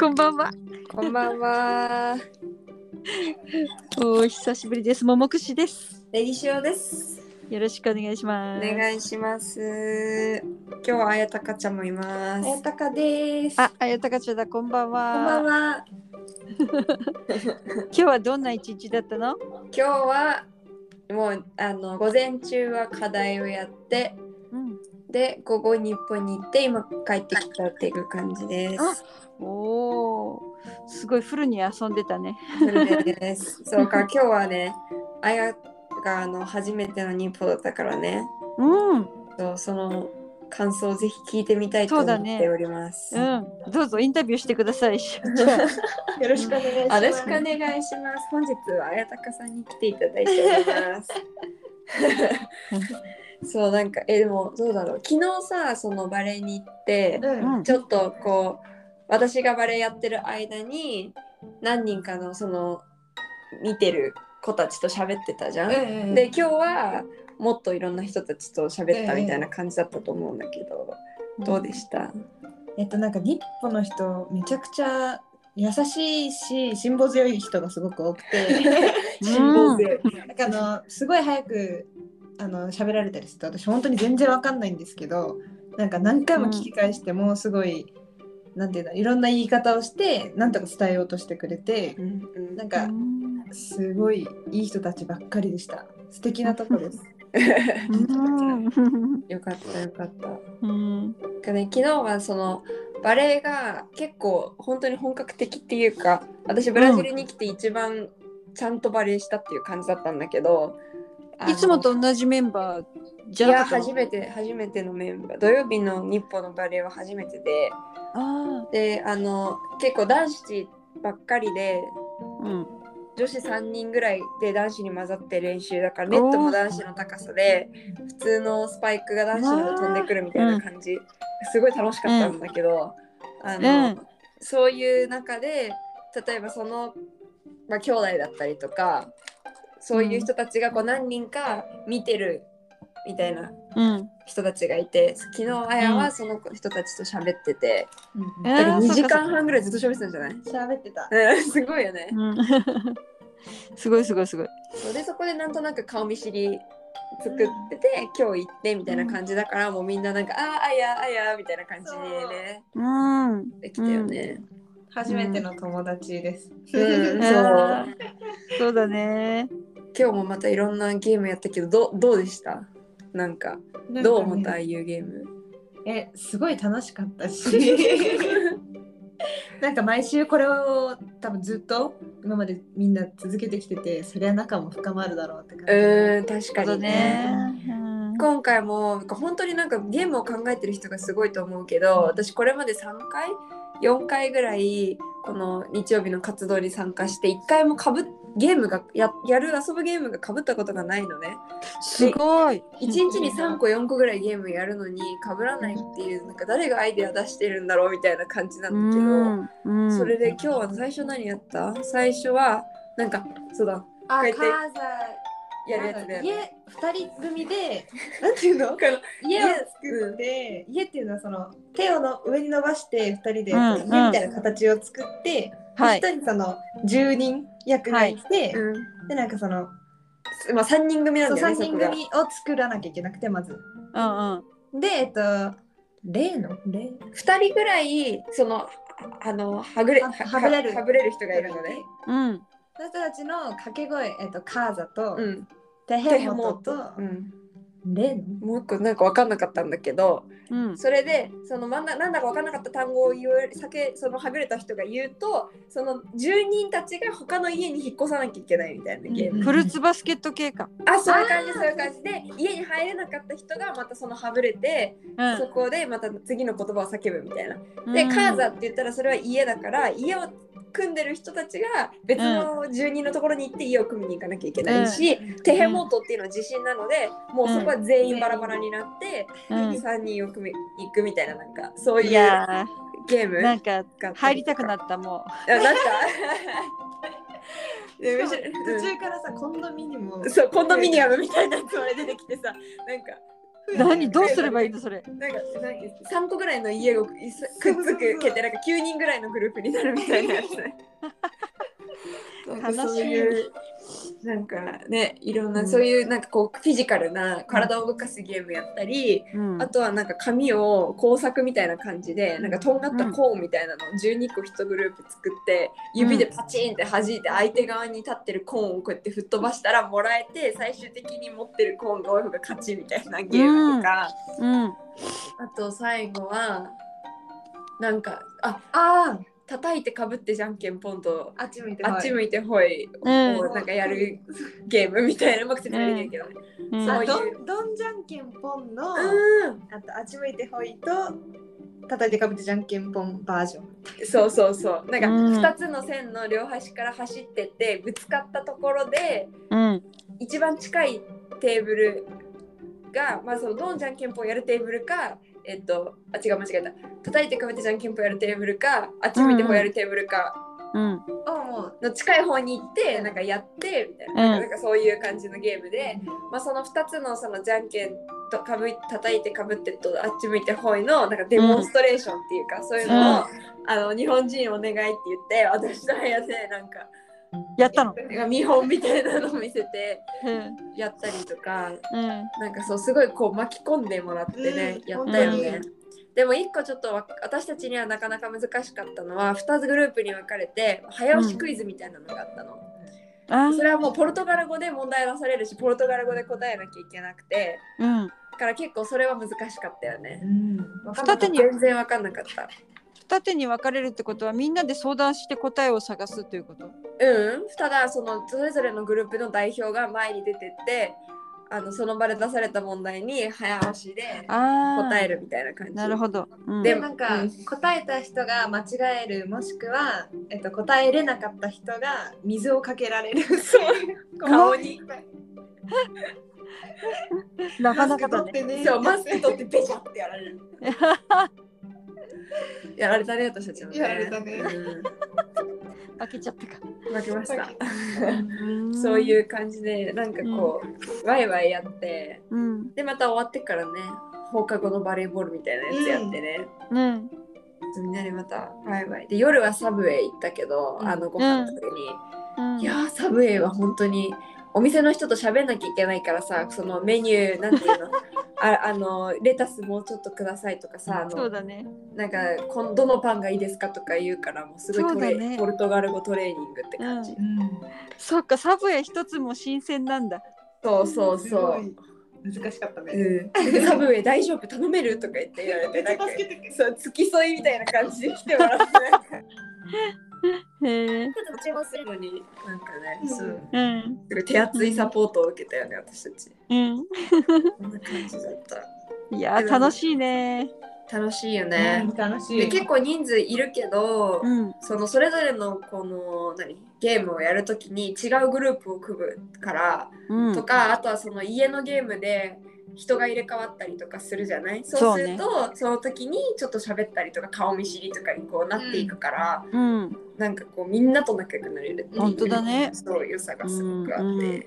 こんばんは。こんばんは。お久しぶりです。ももくしです。レギシオです。よろしくお願いしおます。願いします。今日はあやたかちゃんもいます。あやたかです。あ、あやたかちゃんだ。こんばんは。こんばんは。今日はどんな一日だったの？今日はもうあの午前中は課題をやって、うん。で午後日本に行って今帰ってきたっていう感じです。おおー、すごいフルに遊んでたね。それです。そうか今日はね、あやがあの初めての日本だったからね。うん。そうその感想をぜひ聞いてみたいと思っております。うん。どうぞインタビューしてください。よろしくお願いしよます。ろしくお願いします。本日はあやたかさんに来ていただいております。そうなんかえでもどうだろう昨日さそのバレエに行ってうん。うんちょっとこう私がバレエやってる間に何人かのその見てる子たちと喋ってたじゃん。うんで今日はもっといろんな人たちと喋ったみたいな感じだったと思うんだけど、どうでした、えっとなんか日本の人めちゃくちゃ優しいし辛抱強い人がすごく多くて、辛抱強い。なんかあのすごい早くあの喋られたりすると私本当に全然わかんないんですけど、なんか何回も聞き返してもすごい、なんていうんだいろんな言い方をしてなんとか伝えようとしてくれてう、んうんなんかうんすごいいい人たちばっかりでした。素敵なとこです。うんよかったよかった。うん。ね、昨日はそのバレエが結構本当に本格的っていうか私ブラジルに来て一番ちゃんとバレエしたっていう感じだったんだけど、あのいつもと同じメンバーじいやゃなかったの？初めて初めてのメンバー。土曜日の日本のバレエは初めてで。あであの結構男子ばっかりであ。うん。女子3人ぐらいで男子に混ざって練習だからネットも男子の高さで普通のスパイクが男子ので飛んでくるみたいな感じ、すごい楽しかったんだけど、あのうん。そういう中で例えばその、まあ、兄弟だったりとかそういう人たちがこう何人か見てるみたいなうん。人たちがいて昨日あやはその人たちと喋ってて、えだから2時間半ぐらいずっと喋ってたんじゃない？喋ってた。うん すごいよね。うん すごいすごいすごい。でそこでなんとなく顔見知り作ってて、今日行ってみたいな感じだから、もうみんななんか「あーあやあや」みたいな感じでねうん。できたよね。初めての友達です。うんそう そうだね。今日もまたいろんなゲームやったけどどどうでした？なんかどう思った？ああいうゲーム。え、すごい楽しかったし。なんか毎週これを多分ずっと今までみんな続けてきててそりゃ仲も深まるだろうって感じで。うん確かにね。ね。うん今回も本当になんかゲームを考えてる人がすごいと思うけど私これまで3回4回ぐらいこの日曜日の活動に参加して1回もかぶゲームがややる遊ぶゲームがかぶったことがないのね。すごい。1日に3個4個ぐらいゲームやるのにかぶらないっていうなんか誰がアイデア出してるんだろうみたいな感じなんだけど、うんうん。それで今日は最初何やった？最初はなんかそうだあ、カーザやるやつで家二人組でなんていうの？家を作って、家っていうのはその手をの上に伸ばして二人でうん。家みたいな形を作ってはい一、。人その住人役がいて、うんでなんかそのまあ3人組なんだよね三人組を作らなきゃいけなくてまずうんうん。でえっと例の？例？2人ぐらいそのあのはぐれはははぐれるはぐれる人がいるのね。うん。その人たちの掛け声、えっと、カーザと、うん。テテヘモトと、、うん、レノもう一個なんか分かんなかったんだけどうん。それでそのなんだか分かんなかった単語を言う酒そのはぐれた人が言うとその住人たちが他の家に引っ越さなきゃいけないみたいなゲーム。フルーツバスケット系か。あそういう感じそういう感じで家に入れなかった人がまたそのはぐれて、うんそこでまた次の言葉を叫ぶみたいな。うんで、カーザって言ったらそれは家だから家を組んでる人たちが別の住人のところに行って家を組みに行かなきゃいけないし、テヘモートっていうのは地震なのでもうそこは全員バラバラになって、うん。3人を組み行くみたいななんかそういいうやゲームーなんかが入りたくなったもあなんか。でむしろ途中からさコンドミニアムうん。そうコンドミニアムみたいなやつまで出てきてさなんか何？どうすればいいのそれ。なんかなんか3個ぐらいの家をくっつくけてなんか9人ぐらいのグループになるみたいなやつ。ね。なんかそういうなんかねいろんな、うん。そういうなんかこうフィジカルな体を動かすゲームやったり、うん。あとはなんか紙を工作みたいな感じでなんかとんがったコーンみたいなのを12個1グループ作って指でパチンって弾いて相手側に立ってるコーンをこうやって吹っ飛ばしたらもらえて最終的に持ってるコーンが多い方が勝ちみたいなゲームとか、うん。あと最後はなんかああ叩いてかぶってじゃんけんポンとあ、あっち向いてあっち向いてほいうん。をなんかやるゲームみたいなうまく説明できないけどね。うん。あそういう。どんどんじゃんけんぽんの、うん。あとあっち向いてほいと叩いてかぶってじゃんけんぽんバージョン。そうそうそう。なんかうん。2つの線の両端から走ってってぶつかったところでうん。一番近いテーブルがまあそのどんじゃんけんぽんやるテーブルかえっとあ違う間違えた。叩いてかぶってじゃんけんぽんやるテーブルかあっち向いてほいやるテーブルかうん。をもうの近い方に行ってなんかやってみたいな,、うん。なんかそういう感じのゲームで、まあ、その2つのそのじゃんけんとかぶい叩いてかぶってとあっち向いてほいのなんかデモンストレーションっていうか、そういうのを、あの日本人お願いって言って私の部屋でなんかやったの？見本みたいなのを見せてうん。やったりとかうん。なんかそうすごいこう巻き込んでもらってね、うんやったよね本。でも一個ちょっとわ私たちにはなかなか難しかったのは2つグループに分かれて早押しクイズみたいなのがあったの。あそれはもうポルトガル語で問題出されるしポルトガル語で答えなきゃいけなくてうん。だから結構それは難しかったよね。うんに全然分かんなかった。二手に分かれるってことはみんなで相談して答えを探すということ？うん、ただそのそれぞれのグループの代表が前に出てってあのその場で出された問題に早押しで。答えるみたいな感じ。なるほど。うん、ででなんか、うん答えた人が間違えるもしくは、えっと、答えれなかった人が水をかけられる そう顔になかなかだね。ねそうマスク取ってベシャってやられる。やられたね私たちもね。やられたねうん開けちゃったか。負けました。うん そういう感じでなんかこう、ワイワイやってうん。でまた終わってからね放課後のバレーボールみたいなやつやってね、うん。みんなでまたワイワイで夜はサブウェイ行ったけど、うんあのご飯食べに、うん。いやーサブウェイは本当にお店の人と喋んなきゃいけないからさそのメニューなんていうの？ああのレタスもうちょっとくださいとかさあのそうだね。なんかこんどのパンがいいですかとか言うからもうすごいトレ、ねポルトガル語トレーニングって感じ、うん。そっか、サブウェイ一つも新鮮なんだ。そうそうそう。い難しかったね。うん、サブウェイ大丈夫頼めるとか言って言われてなんかそう付き添いみたいな感じで来てもらってへえ。ちょっと注文すになんかね、うんそううん。手厚いサポートを受けたよね私たちうん。こんな感じだったいやー、楽しいね。楽しいよね、楽しい。で結構人数いるけど、うん。そのそれぞれのこの何？ゲームをやるときに違うグループを組むから、うん。とかあとはその家のゲームで人が入れ替わったりとかするじゃない？そそうすねるとそ,、の時にちょっと喋ったりとか顔見知りとかにこうなっていくから、うん。なんかこうみんなと仲良くなれるっていう本当だねそう良さがすごくあって、うんうん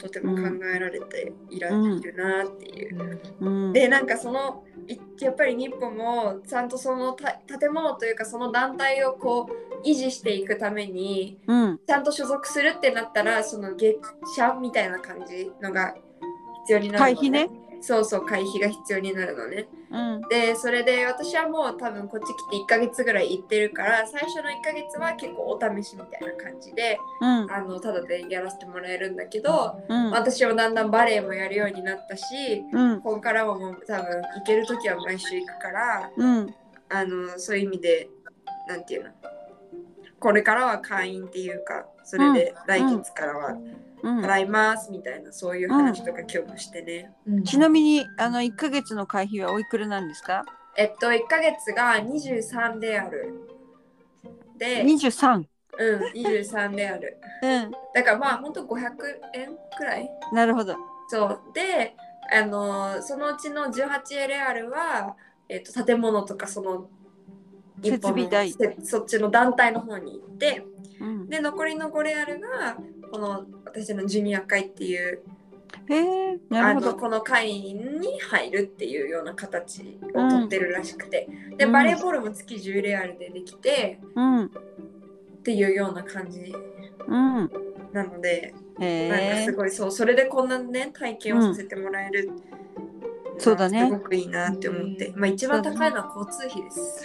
とても考えられていられうんるなっていう。うん。でなんかそのいやっぱり日本もちゃんとそのた建物というかその団体をこう維持していくためにうん。ちゃんと所属するってなったらその月謝みたいな感じのが必要になるの、会費ね。そうそう会費が必要になるのねうん。でそれで私はもう多分こっち来て1ヶ月ぐらい行ってるから最初の1ヶ月は結構お試しみたいな感じでうん。あのただでやらせてもらえるんだけどうん。私もだんだんバレエもやるようになったしうん。ここからはもう多分行ける時は毎週行くからうん。あのそういう意味でなんていうの？これからは会員っていうかそれで来月からはうん。払いますみたいなそういう話とか今日もしてね、うん。ちなみに、あの、一ヶ月の会費はおいくらなんですか？えっと1ヶ月が23である。で二十三。うん23である。うん。だからまあほんと500円くらい？なるほど。そう。であのそのうちの18エレアルは、えっと建物とかその設備代。せそっちの団体の方に行ってうん。で残りの5レアルがこの私のジュニア会っていうへえなあるほど。のこの会員に入るっていうような形をとってるらしくて、でうん。バレーボールも月10レアルでできてうん。っていうような感じうん。なので、へなんかえすごいそうそれでこんなね体験をさせてもらえる、そうだね。すごくいいなって思って、うん。まあ一番高いのは交通費です。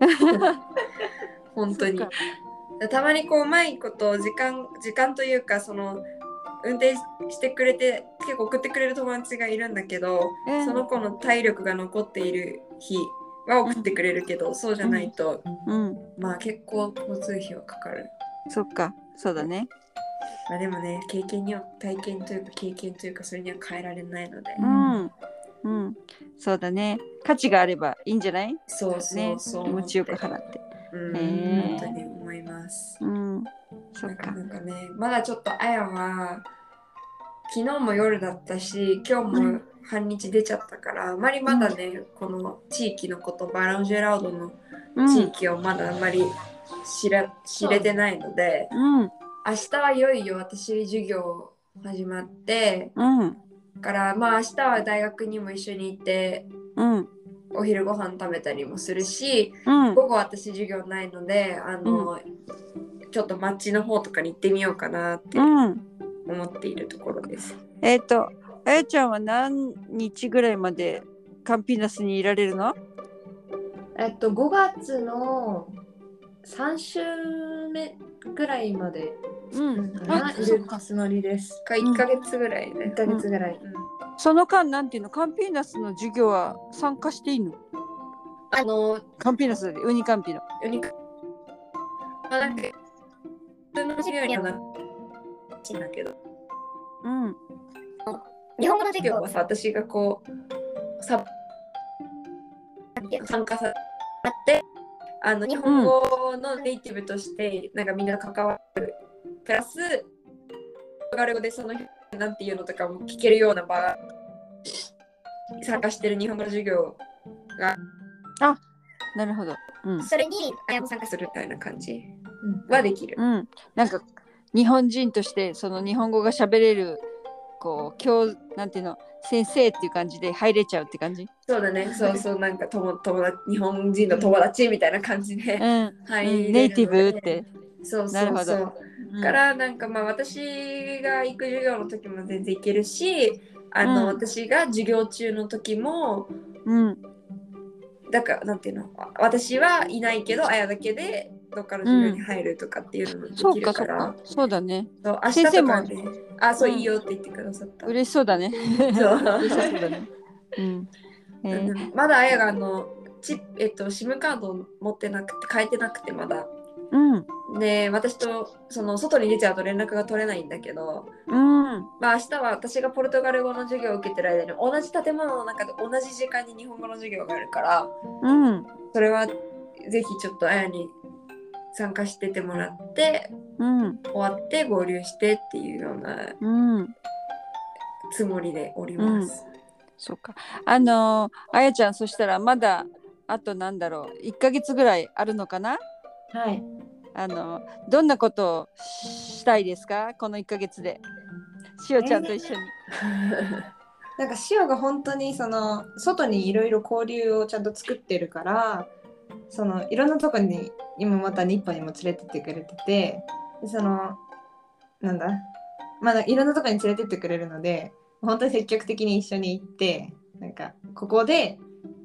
本当にたまにこううまいこと時間時間というかその運転してくれて結構送ってくれる友達がいるんだけど、えーその子の体力が残っている日は送ってくれるけど、そうじゃないと、うん。まあ結構交通費はかかる。そっか。そうだね。まあでもね経験には体験というか経験というかそれには変えられないので、うん。うん。そうだね。価値があればいいんじゃない？そうそねう。そう気持ちよく払って。うん、へー本当に思います。うん。そっか。なんかなんかねまだちょっとあやは昨日も夜だったし今日も半日出ちゃったから、あまりまだね、この地域のことバランジェラウドのうん。地域をまだあんまり知ら知れてないのでうん。明日はいよいよ私授業始まってうん。からまあ明日は大学にも一緒に行ってうん。お昼ご飯食べたりもするしうん。午後私授業ないのであの、ちょっと街の方とかに行ってみようかなってうん。思っているところです。えっ、と、あやちゃんは何日ぐらいまでカンピナスにいられるの？えっと5月の3週目ぐらいまでうん。あいるそっかつもりです。か1ヶ月ぐらいね1。ヶ月ぐらい。その間、なんていうの、カンピナスの授業は参加していいの？あの、カンピナスで、ウニカンピの。ユニクまあ、なんか、普通の授業にはなっちんだけど、うん。日本語の授業はさ、私がこう、さ参加さって、あの日本語のネイティブとして、なんかみんな関わる、プラス、ポルトガル語でその人なんていうのとかも聞けるような場が参加してる日本語の授業なるほど。うん。それにあ参加するみたいな感じはできる。うん。なんか、日本人として、その日本語が喋れる、こう、教、なんていうの、先生っていう感じで入れちゃうって感じ？そうだね、そうそう、なんか友友達日本人の友達みたいな感じでうん。うん入ネイティブって。そうなるほどそうそう。うんからなんかまあ私が行く授業の時も全然行けるし、あの、うん私が授業中の時もうん。だからなんていうの私はいないけどあやだけでどっかの授業に入るとかっていうのもでそうきるか、かそうからそうだね。そう明日先生もとかねあそううんいいよって言ってくださった。嬉しそうだね。そう嬉しそうだね。うん。えーうんまだあやがあのチえっと SIM カードを持ってなくて変えてなくてまだ。うん。で私とその外に出ちゃうと連絡が取れないんだけど、うん。まあ明日は私がポルトガル語の授業を受けてる間に同じ建物の中で同じ時間に日本語の授業があるからうん。それはぜひちょっとあやに参加しててもらってうん。終わって合流してっていうようなうん。つもりでおります。そうか。あのーあやちゃん、そしたらまだあとなんだろう、1ヶ月ぐらいあるのかな？はい。あのどんなことをしたいですか？この1ヶ月で。しおちゃんと一緒に。なんか塩が本当にその外にいろいろ交流をちゃんと作ってるからそのいろんなとこに今また日本にも連れてってくれててでそのなんだまだいろんなとこに連れてってくれるので本当に積極的に一緒に行ってなんかここで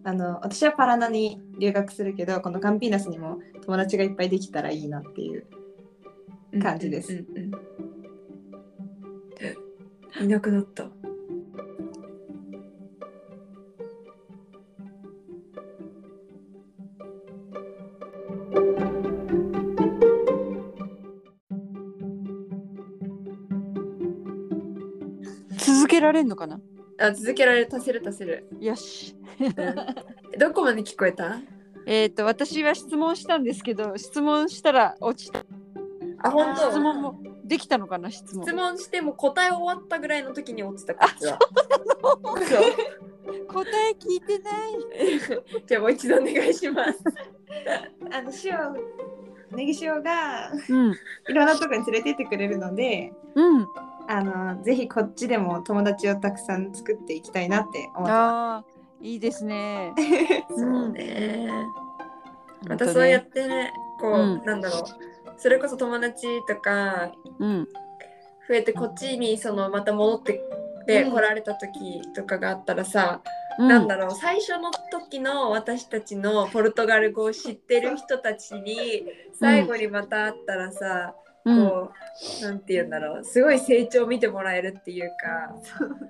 あの私はパラナに留学するけどこのカンピーナスにも友達がいっぱいできたらいいなっていう感じですうんうんうんいなくなった。けられるのかな？あ続けられる足せる足せる。よし。うんどこまで聞こえた？えっと、私は質問したんですけど、質問したら落ちた。あ本当？質問もできたのかな質問質。問しても答え終わったぐらいの時に落ちたこっちは。そう 答え聞いてない。じゃあもう一度お願いします。あの塩ネギ塩がうん。いろんなとこに連れてってくれるのでうん。あのぜひこっちでも友達をたくさん作っていきたいなって思ってまああ、いいですね。そうね。またそうやってね、こう、うんなんだろう。それこそ友達とかうん。増えてこっちにそのまた戻ってでうん来られた時とかがあったらさ、うんなんだろう最初の時の私たちのポルトガル語を知ってる人たちに最後にまた会ったらさ、うん、こうなんて言うんだろう。すごい成長を見てもらえるっていうか。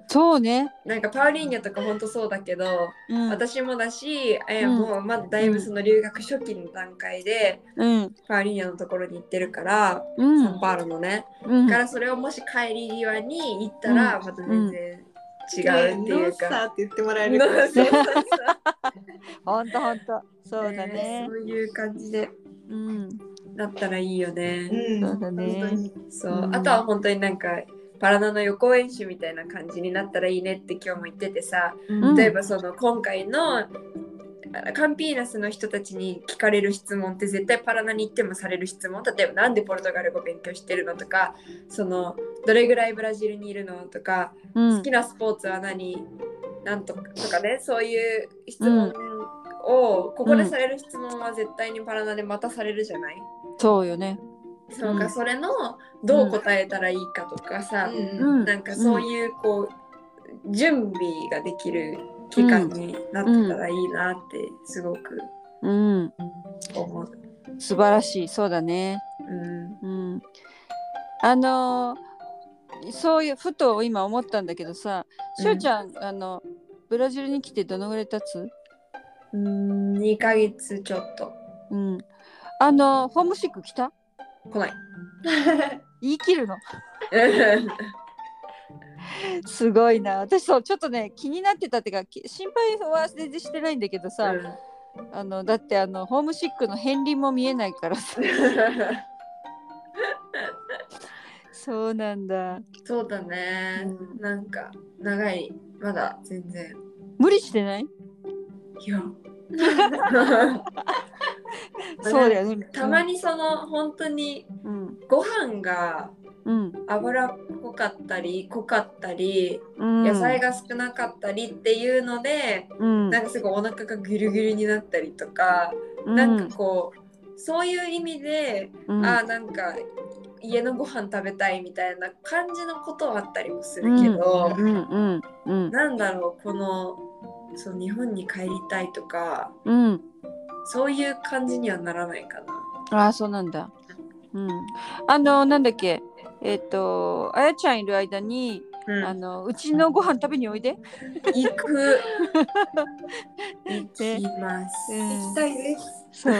そうね。なんかパウリーニャとかほんとそうだけど、うん、私もだし、えうん。もうまだだいぶその留学初期の段階で、うん、パウリーニャのところに行ってるから、うん、サンパウロのね、うん。だからそれをもし帰り際に行ったらうん。また全然違うっていう ノッサーか。って言ってもらえそうるからそうそうだね。ねそ。ういう感じで。うん、なったらいいよね。うん。そうあとは本当になんかパラナの予行演習みたいな感じになったらいいねって今日も言っててさ、うん。例えばその今回のあカンピーナスの人たちに聞かれる質問って絶対パラナに行ってもされる質問。例えばなんでポルトガル語勉強してるのとかそのどれぐらいブラジルにいるのとか、うん。好きなスポーツは何？なんとかとかねそういう質問を、ここでされる質問は絶対にパラナでまたされるじゃない、そうよね。そうか、うんそれのどう答えたらいいかとかさ、うんうんなんかそういうこう、準備ができる期間になってたらいいなってすごくうん、思う。素晴らしい。そうだね。うんうん。あのーそういうふと今思ったんだけどさ、うんしゅうちゃん、あのブラジルに来てどのぐらい経つ？うん、2ヶ月ちょっとうん。あのホームシック来た？来ない。言い切るの？すごいな。私そうちょっとね気になってたっていうかき心配は全然してないんだけどさ、あのだってあのホームシックの片鱗も見えないからさ。そうなんだ。そうだね、うんなんか長いまだ全然無理してない？いやそうだよね。たまにその本当にうんご飯がうん。脂っこかったり濃かったりうん。野菜が少なかったりっていうので、うん。なんかすごいお腹がぐるぐるになったりとか、うん。なんかこうそういう意味で、うん。あーなんか家のご飯食べたいみたいな感じのことはあったりもするけど、うん。うん。うん。なんだろうこのそう日本に帰りたいとかうん。そういう感じにはならないかな。ああそうなんだ。うん。あのなんだっけえっ、とあやちゃんいる間に、うんあのうちのご飯食べにおいで。行く行きます。うん行きたいです。そう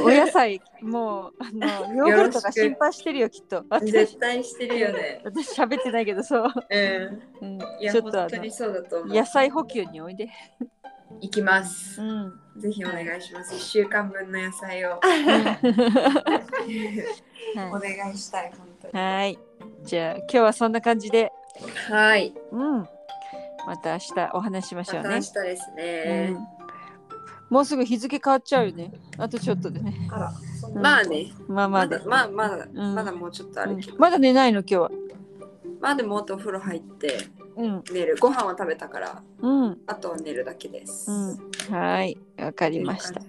おお野菜もうあのヨーグルトが心配してるよきっと。私絶対してるよね。私喋ってないけどそう。うん。うん、ちょっとあの。野菜補給においで。行きます。ん。ぜひお願いします。一週間分の野菜を おは願いしたい本当い。に。はい。じゃあ今日はそんな感じで、はい。うん。また明日お話ししましょうねまた明。日ですね。うんもうすぐ日付変わっちゃうよね。あとちょっとでね。あら、まあね。まあまだ。まあまだ、んまだもうちょっとあるけど。まだ寝ないの今日は。まあでもお風呂入って寝る、うん、ご飯は食べたから、うん、あとは寝るだけです、うん、はい。わかりました。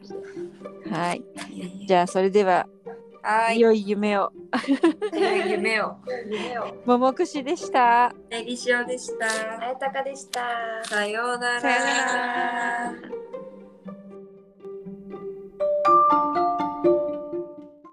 はい。じゃあそれでは良い夢を。良い夢を。夢 を桃串でした。えりしおでした。あやたかでした。さようなら。さようなら。